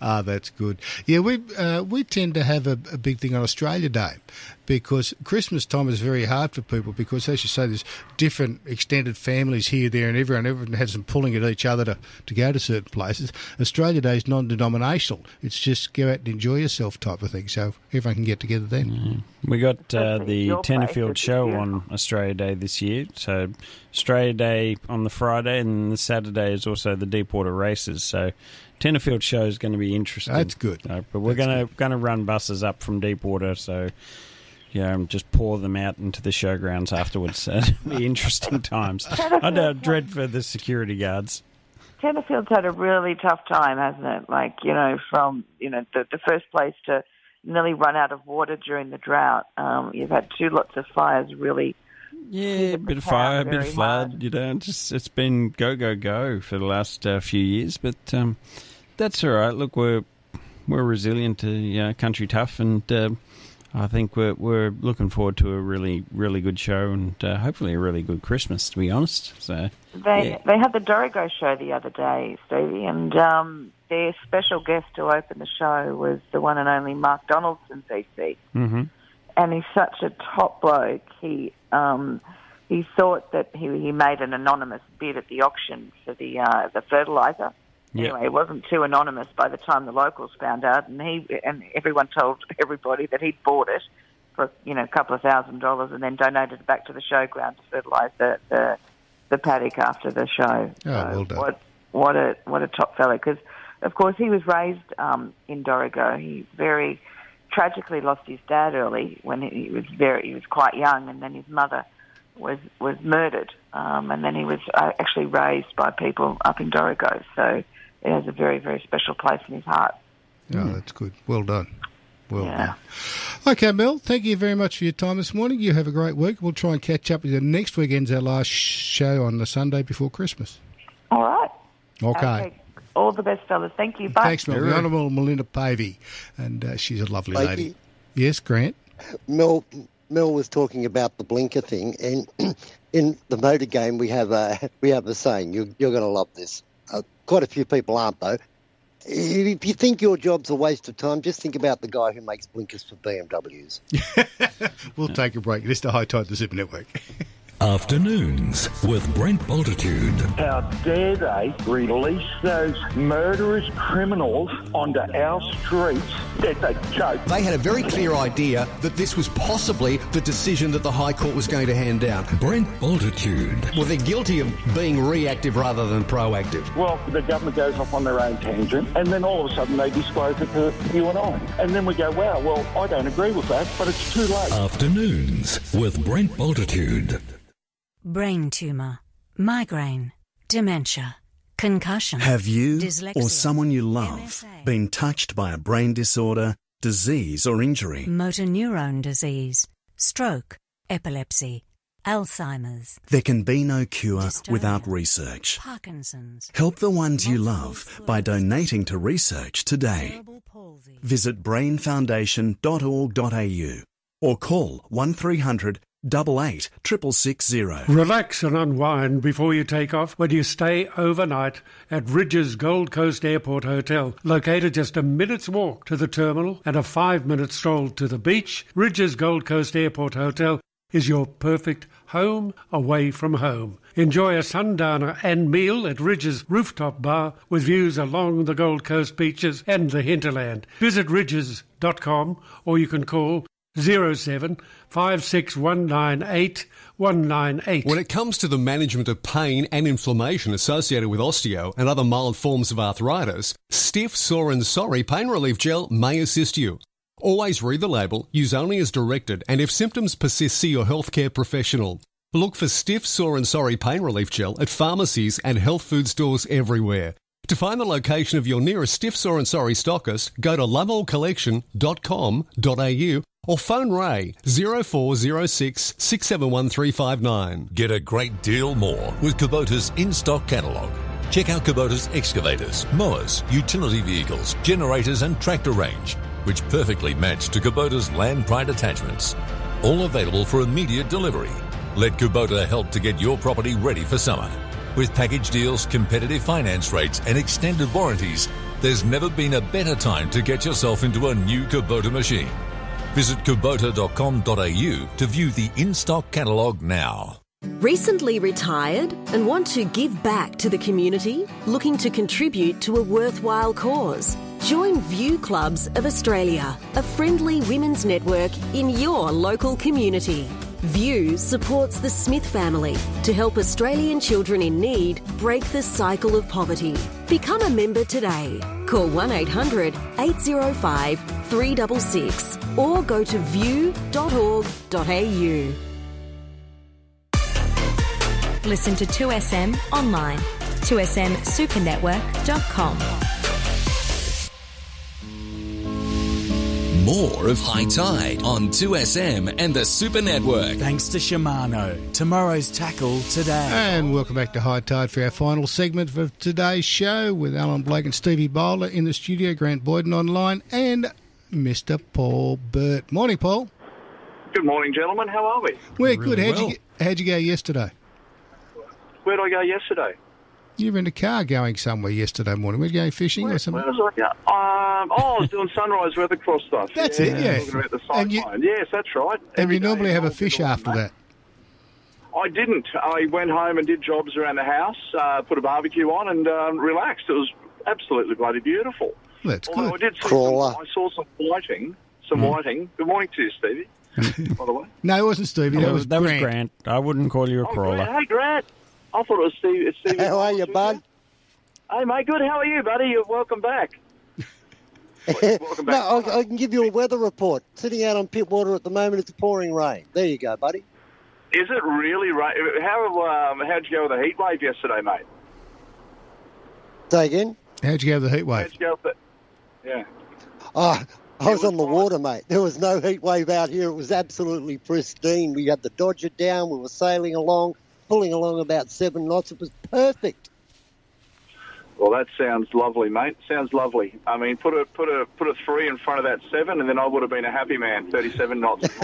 Ah, that's good. Yeah, we uh, we tend to have a, a big thing on Australia Day because Christmas time is very hard for people because, as you say, there's different extended families here, there, and everyone. Everyone has them pulling at each other to, to go to certain places. Australia Day is non-denominational. It's just go out and enjoy yourself type of thing. So everyone can get together then. We got uh, the your place, show on Australia Day this year. So Australia Day on the Friday, and the Saturday is also the Deepwater races. So Tenterfield show is going to be interesting. That's good. Uh, but we're going to going to run buses up from Deepwater, so yeah, and just pour them out into the showgrounds afterwards. So it'll be interesting times. I uh, dread for the security guards. Tenterfield's had a really tough time, hasn't it? Like, you know, from, you know, the, the first place to nearly run out of water during the drought. Um, you've had two lots of fires really. Yeah, a bit of fire, a bit of flood. You know, just it's been go go go for the last uh, few years, but um, that's all right. Look, we're we're resilient to you know, country tough, and uh, I think we're we're looking forward to a really really good show and uh, hopefully a really good Christmas. To be honest, so They yeah. they had the Dorrigo show the other day, Stevie, and um, their special guest to open the show was the one and only Mark Donaldson, VC. hmm and he's such a top bloke. He um, he thought that he he made an anonymous bid at the auction for the uh, the fertilizer. Anyway, it wasn't too anonymous by the time the locals found out, and he and everyone told everybody that he'd bought it for you know a couple of thousand dollars, and then donated it back to the showground to fertilise the, the the paddock after the show. Oh, well done. What what a what a top fellow! Because of course he was raised um, in Dorrigo. He very tragically lost his dad early when he was very he was quite young, and then his mother was was murdered, um, and then he was uh, actually raised by people up in Dorrigo. So it has a very very special place in his heart. Oh, that's good. Well done. Well Yeah. done. Okay, Mel, thank you very much for your time this morning. You have a great week. We'll try and catch up with you. Next weekend's our last show on the Sunday before Christmas. All right. Okay. All the best, fellas. Thank you. Bye. Thanks, Mel. The Honourable Melinda Pavey, and uh, she's a lovely Blakey. lady. Yes, Grant. Mel Mel was talking about the blinker thing, and in the motor game we have a we have a saying. You, you're going to love this. Quite a few people aren't though. If you think your job's a waste of time, just think about the guy who makes blinkers for BMWs. We'll take a break. This is the High Tide, the Super Network. Afternoons with Brent Bultitude. How dare they release those murderous criminals onto our streets? It's a joke. They had a very clear idea that this was possibly the decision that the High Court was going to hand down. Brent Bultitude. Well, they're guilty of being reactive rather than proactive. Well, the government goes off on their own tangent, and then all of a sudden they disclose it to you and I. And then we go, wow, well, I don't agree with that, but it's too late. Afternoons with Brent Bultitude. Brain tumor, migraine, dementia, concussion. Have you dyslexia, or someone you love been touched by a brain disorder, disease, or injury? motor neurone disease, stroke, epilepsy, Alzheimer's, There can be no cure without research. Parkinson's. Help the ones you love by donating to research today. Visit brainfoundation.org.au or call 1300 88 660. Relax and unwind before you take off when you stay overnight at Ridges Gold Coast Airport Hotel, located just a minute's walk to the terminal and a five minute stroll to the beach. Ridges Gold Coast Airport Hotel is your perfect home away from home. Enjoy a sundowner and meal at Ridges Rooftop Bar with views along the Gold Coast beaches and the hinterland. Visit ridges.com or you can call 07 56198 When it comes to the management of pain and inflammation associated with osteo and other mild forms of arthritis, Stiff, Sore and Sorry Pain Relief Gel may assist you. Always read the label, use only as directed, and if symptoms persist, see your healthcare professional. Look for Stiff, Sore and Sorry Pain Relief Gel at pharmacies and health food stores everywhere. To find the location of your nearest Stiff, Sore and Sorry stockist, go to loveallcollection.com.au or phone Ray 0406 671 359. Get a great deal more with Kubota's in stock catalogue. Check out Kubota's excavators, mowers, utility vehicles, generators, and tractor range, which perfectly match to Kubota's land pride attachments. All available for immediate delivery. Let Kubota help to get your property ready for summer. With package deals, competitive finance rates, and extended warranties, there's never been a better time to get yourself into a new Kubota machine. Visit kubota.com.au to view the in stock catalogue now. Recently retired and want to give back to the community? Looking to contribute to a worthwhile cause? Join View Clubs of Australia, a friendly women's network in your local community. View supports the Smith family to help Australian children in need break the cycle of poverty. Become a member today. Call 1 800 805 366 or go to view.org.au. Listen to 2SM online. 2smsupernetwork.com. More of High Tide on 2SM and the Super Network. Thanks to Shimano. Tomorrow's tackle today. And welcome back to High Tide for our final segment of today's show with Alan Blake and Stevie Bowler in the studio, Grant Boyden online, and Mr. Paul Burt. Morning, Paul. Good morning, gentlemen. How are we? We're good. Really How'd, well. you, how'd you go yesterday? Where'd I go yesterday? You were in a car going somewhere yesterday morning. Were you going fishing or Where something? was I go? Um, oh, I was doing sunrise weather cross stuff. That's it, yeah. Talking about the And cyclone. you- yes, that's right. And Every you normally have a fish after that. I didn't. I went home and did jobs around the house, uh, put a barbecue on, and um, relaxed. It was absolutely bloody beautiful. That's Although good. I did see Crawler. some, I saw some whiting. Some Mm. whiting. Good morning to you, Stevie. by the way. No, it wasn't Stevie. That was that was Grant. Grant. I wouldn't call you a crawler. Hey, Grant. I thought it was Steve. It's Stevie. How are you, bud? Hey, mate. Good. How are you, buddy? You're welcome back. welcome back. no, I, I can give you a weather report. Sitting out on Pittwater at the moment, it's pouring rain. There you go, buddy. Is it really right? How um, how'd you go with the heat wave yesterday, mate? Say again? How'd you go with the heat wave? How'd you go with it? Yeah. Oh, I was on the water, mate. There was no heat wave out here. It was absolutely pristine. We had the Dodger down. We were sailing along, pulling along about seven knots. It was perfect. Well, that sounds lovely, mate. Sounds lovely. I mean, put a put a put a three in front of that seven, and then I would have been a happy man. Thirty-seven knots. none, of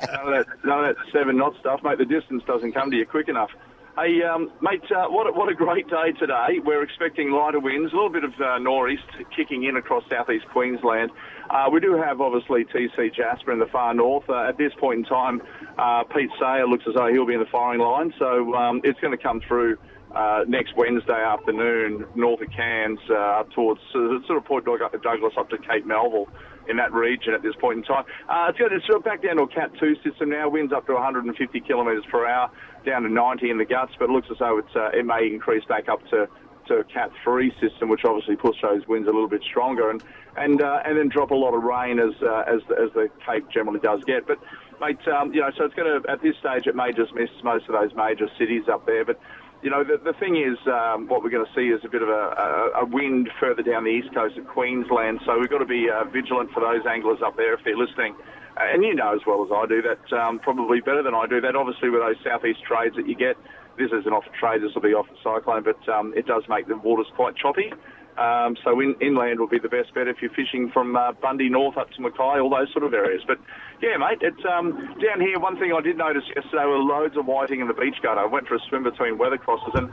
that, none of that seven knot stuff, mate. The distance doesn't come to you quick enough. Hey, um, mate, uh, what a, what a great day today. We're expecting lighter winds, a little bit of uh, nor'east kicking in across southeast Queensland. Uh, we do have obviously TC Jasper in the far north. Uh, at this point in time, uh, Pete Sayer looks as though he'll be in the firing line, so um, it's going to come through uh, next Wednesday afternoon, north of Cairns, up towards sort of Port Douglas, up to Cape Melville in that region at this point in time. Uh, it's, got, it's back down to a Cat 2 system now, winds up to 150 kilometres per hour, down to 90 in the guts, but it looks as though uh, it may increase back up to to a Cat 3 system, which obviously push those winds a little bit stronger, and and uh, and then drop a lot of rain as uh, as the, as the Cape generally does get. But mate, um, you know, so it's going to at this stage it may just miss most of those major cities up there, but. You know, the, the thing is, um, what we're going to see is a bit of a, a, a wind further down the east coast of Queensland. So we've got to be uh, vigilant for those anglers up there if they're listening. And you know as well as I do that, um, probably better than I do that. Obviously, with those southeast trades that you get, this isn't off a trade, this will be off a cyclone, but um, it does make the waters quite choppy. Um, so in, inland will be the best bet if you're fishing from uh, Bundy north up to Mackay, all those sort of areas. But yeah, mate, it's um, down here. One thing I did notice yesterday were loads of whiting in the beach gutter. I went for a swim between weather crosses and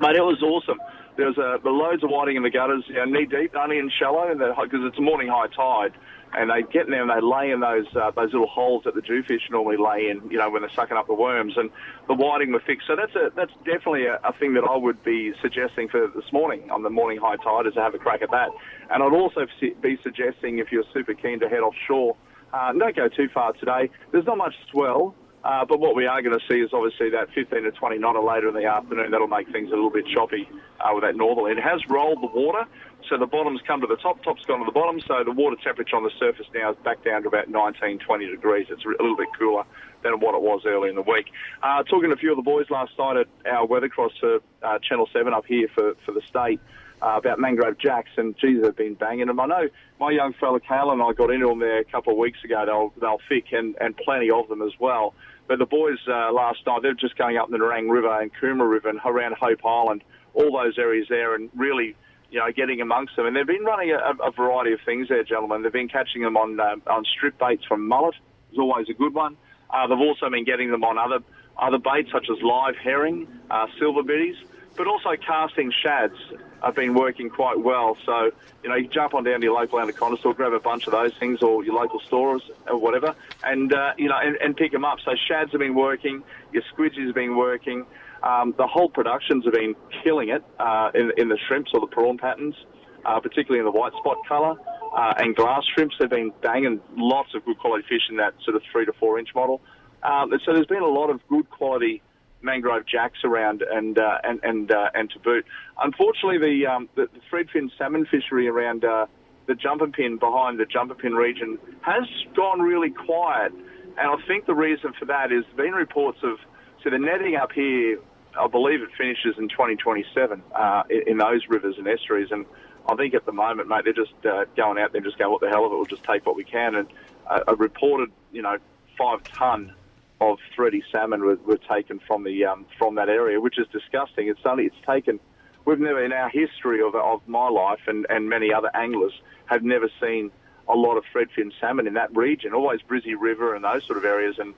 mate, it was awesome. There was uh, loads of whiting in the gutters, you know, knee deep, only in shallow, because it's a morning high tide. And they get in there and they lay in those uh, those little holes that the jewfish normally lay in, you know, when they're sucking up the worms. And the whiting were fixed. So that's a that's definitely a, a thing that I would be suggesting for this morning on the morning high tide is to have a crack at that. And I'd also be suggesting if you're super keen to head offshore, uh, don't go too far today. There's not much swell. Uh, but what we are going to see is obviously that 15 to 20 knotter later in the afternoon. That'll make things a little bit choppy uh, with that northerly. It has rolled the water, so the bottom's come to the top, top's gone to the bottom. So the water temperature on the surface now is back down to about 19, 20 degrees. It's a little bit cooler than what it was early in the week. Uh, talking to a few of the boys last night at our weather cross for uh, Channel 7 up here for, for the state. uh, about mangrove jacks, and geez, they've been banging them. I know my young fella Cal and I got into them there a couple of weeks ago. They'll they'll thick and and plenty of them as well. But the boys uh, last night they're just going up the Nerang River and Coomera River and around Hope Island, all those areas there, and really. You know, getting amongst them, and they've been running a, a variety of things there, gentlemen. They've been catching them on um, on strip baits from mullet, is always a good one. Uh, they've also been getting them on other other baits such as live herring, uh, silver biddies, but also casting shads have been working quite well. So, you know, you jump on down to your local anaconda store, grab a bunch of those things, or your local stores or whatever, and uh, you know, and, and pick them up. So shads have been working, your Squidgies have been working. Um, the whole productions have been killing it uh, in, in the shrimps or the prawn patterns, uh, particularly in the white spot colour. Uh, and glass shrimps, they've been banging lots of good quality fish in that sort of three to four inch model. Um, so there's been a lot of good quality mangrove jacks around and uh, and and uh, and to boot. Unfortunately, the um, the, the threadfin salmon fishery around uh, the Jumpinpin behind the Jumpinpin region has gone really quiet, and I think the reason for that is been reports of so the netting up here. I believe it finishes in 2027 uh, in, in those rivers and estuaries, and I think at the moment, mate, they're just uh, going out there and just going, what the hell of it, we'll just take what we can. And uh, a reported, you know, five ton of thready salmon were, were taken from the um, from that area, which is disgusting. It's only it's taken. We've never in our history of, of my life and, and many other anglers have never seen a lot of threadfin salmon in that region. Always Brizzy River and those sort of areas. And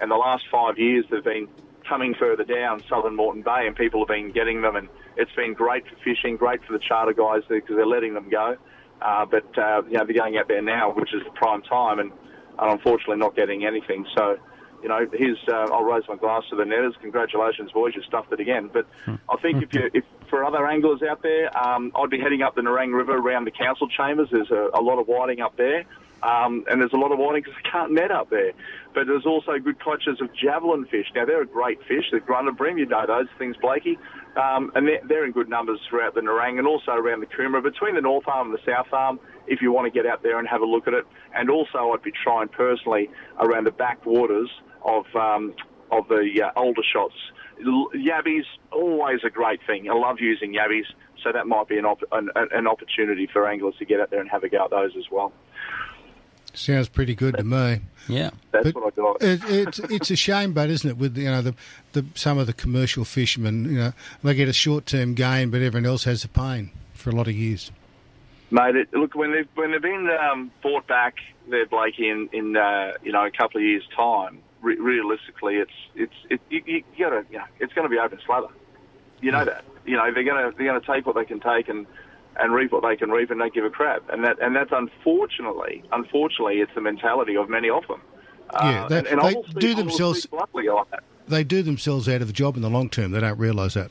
and the last five years they've been coming further down Southern Moreton Bay, and people have been getting them, and it's been great for fishing, great for the charter guys because they're letting them go. Uh, but uh, you know they're going out there now, which is prime time, and, and unfortunately not getting anything. So you know, here's uh, I'll raise my glass to the netters. Congratulations, boys, you stuffed it again. But I think if you if for other anglers out there, um, I'd be heading up the Nerang River around the council chambers. There's a, a lot of whiting up there. Um, and there's a lot of whiting because they can't net up there. But there's also good clutches of javelin fish. Now, they're a great fish. The grunter bream, you know those things, Blakey. Um, and they're, they're in good numbers throughout the Nerang and also around the Coomera. Between the North Arm and the South Arm, if you want to get out there and have a look at it. And also, I'd be trying personally around the backwaters of um, of the uh, older shots. L- Yabbies, always a great thing. I love using yabbies, so that might be an, op- an, an opportunity for anglers to get out there and have a go at those as well. Sounds pretty good to me. Yeah, that's But what I got. It, it's it's a shame, but isn't it? With you know the, the some of the commercial fishermen, you know, they get a short term gain, but everyone else has the pain for a lot of years. Mate, it, look when they've when they've been um, bought back they're Blakey, in in uh, you know a couple of years' time. Re- realistically, it's it's it, you, you gotta you know, it's going to be open slather. You know that. You know they're going to they're going to take what they can take and and reap what they can reap and don't give a crap. And that and that's unfortunately unfortunately it's the mentality of many of them. Yeah, Uh, they- and, and they do themselves- like. They do themselves out of the job in the long term. They don't realise that.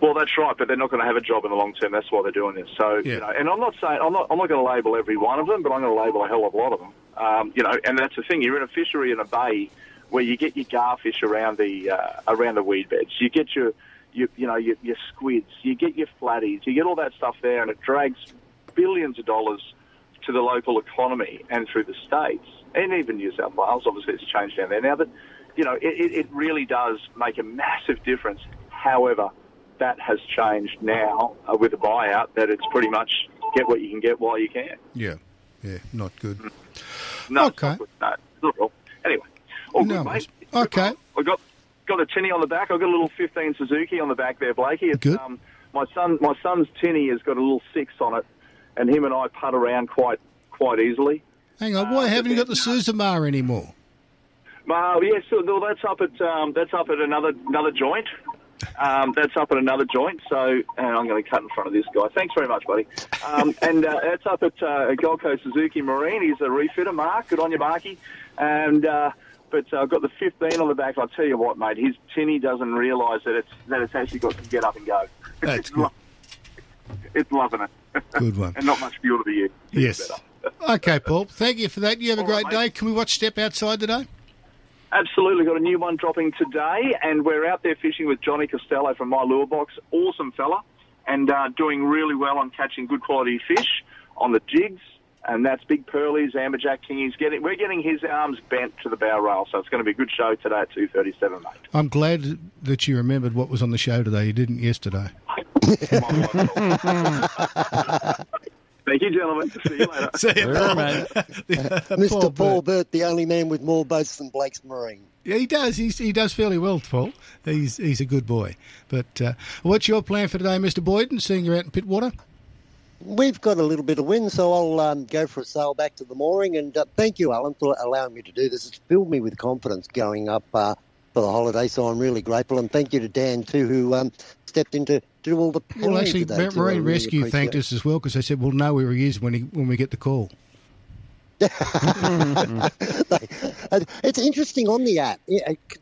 Well, that's right, but they're not going to have a job in the long term. That's why they're doing this. So, you know, and I'm not saying I'm not I'm not going to label every one of them, but I'm going to label a hell of a lot of them. Um, you know, and that's the thing. You're in a fishery in a bay where you get your garfish around the uh, around the weed beds. You get your you, you know your, your squids. You get your flatties. You get all that stuff there, and it drags billions of dollars to the local economy and through the states, and even New South Wales. Obviously, it's changed down there now, but you know, it, it really does make a massive difference. However, that has changed now uh, with the buyout. That it's pretty much get what you can get while you can. Yeah, yeah, not good. No, Okay. not good. no, not at all. Anyway, all No good, mate. Okay. I got got a tinny on the back. I've got a little 15 Suzuki on the back there, Blakey. It's, Good. Um, my son, my son's tinny has got a little six on it, and him and I putt around quite quite easily. Hang on, why haven't you got the Suzuma anymore? Well, yes, so no, that's up at um, that's up at another another joint. Um, that's up at another joint. So and I'm going to cut in front of this guy. Thanks very much, buddy. Um, and uh, that's up at uh, Gold Coast Suzuki Marine. He's a refitter, Mark. Good on you, Marky. And uh, but uh, I've got the 15 on the back. I'll tell you what, mate. His tinny doesn't realise that it's that it's actually got to get up and go. That's it's, good. it's loving it. Good one. and not much fuel to be used. Yes. Okay, Paul. Thank you for that. You have a great day. Can we watch Step Outside today? Absolutely, got a new one dropping today, and we're out there fishing with Johnny Costello from My Lure Box. Awesome fella, and uh, doing really well on catching good quality fish on the jigs, and that's big pearlies, amberjack kingies. Getting, we're getting his arms bent to the bow rail, so it's going to be a good show today at two thirty-seven, mate. I'm glad that you remembered what was on the show today. You didn't yesterday. Thank you, gentlemen. See you later. See you, Sure, Paul. mate. Mr. Paul Paul, Burt. Burt, the only man with more boats than Blake's Marine. Yeah, he does. He's, he does fairly well, Paul. He's he's a good boy. But uh, what's your plan for today, Mr. Boyden? Seeing you're out in Pittwater. We've got a little bit of wind, so I'll um, go for a sail back to the mooring. And uh, thank you, Alan, for allowing me to do this. It's filled me with confidence going up uh, for the holiday, so I'm really grateful. And thank you to Dan, too, who um, stepped in to do all the Well, actually, today, Ma- too. I Marine Rescue thanked us as well because they said we'll know where he is when he when we get the call. It's interesting on the app.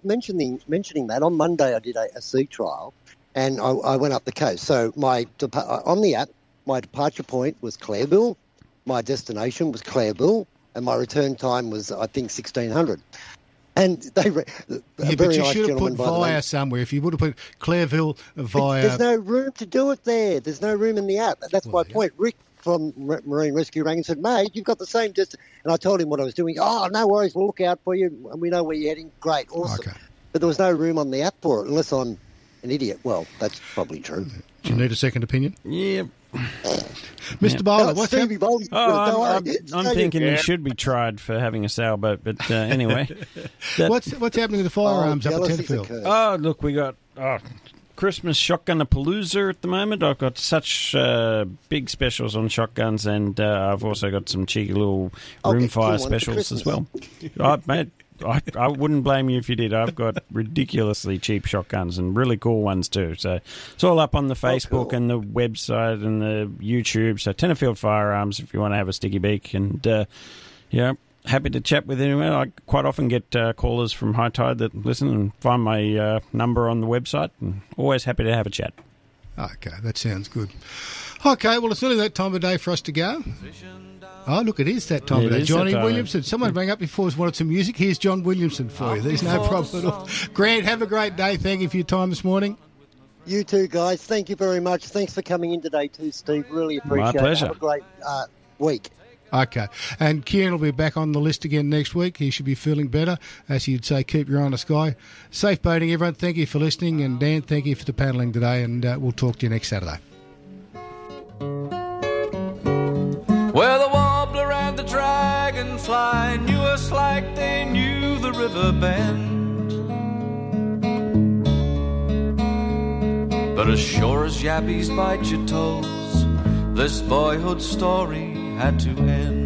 Mentioning mentioning that on Monday, I did a, a sea trial, and I, I went up the coast. So my on the app, my departure point was Clareville, my destination was Clareville, and my return time was I think sixteen hundred. And they, re- a Yeah, very but you nice should have put gentleman by the name- via somewhere. If you would have put Clareville via. There's no room to do it there. There's no room in the app. That's my point. Rick from Marine Rescue rang and said, mate, you've got the same distance. And I told him what I was doing. Oh, no worries. We'll look out for you. And we know where you're heading. Great. Awesome. But there was no room on the app for it unless I'm an idiot. Well, that's probably true. Do you need a second opinion? Yeah. Mr. Bowler, what's Stevie happening? Bowler's Oh, Don't I'm. I'm, I'm Stevie- thinking he should be tried for having a sailboat, but uh, anyway. That- What's what's happening with the firearms up at Tenterfield? Oh, look, we got oh, Christmas shotgun a palooza at the moment. I've got such uh, big specials on shotguns, and uh, I've also got some cheeky little room get fire specials as well. I, mate, I, I wouldn't blame you if you did. I've got ridiculously cheap shotguns and really cool ones too. So it's all up on the Facebook and the website and the YouTube. So Tenterfield Firearms if you want to have a sticky beak. And uh, yeah, happy to chat with anyone. I quite often get uh, callers from High Tide that listen and find my uh, number on the website. And always happy to have a chat. Okay, that sounds good. Okay, well, it's nearly that time of day for us to go. Oh, look, it is that time It of day. Johnny time. Williamson. Someone rang up before us wanted some music. Here's John Williamson for you. There's no problem at all. Grant, have a great day. Thank you for your time this morning. You too, guys. Thank you very much. Thanks for coming in today, too, Steve. Really appreciate it. My pleasure. Have a great uh, week. Okay. And Kieran will be back on the list again next week. He should be feeling better. As you'd say, keep your eye on the sky. Safe boating, everyone. Thank you for listening. And Dan, thank you for the paddling today. And uh, we'll talk to you next Saturday. Dragonfly knew us like they knew the river bend. But as sure as yabbies bite your toes, this boyhood story had to end.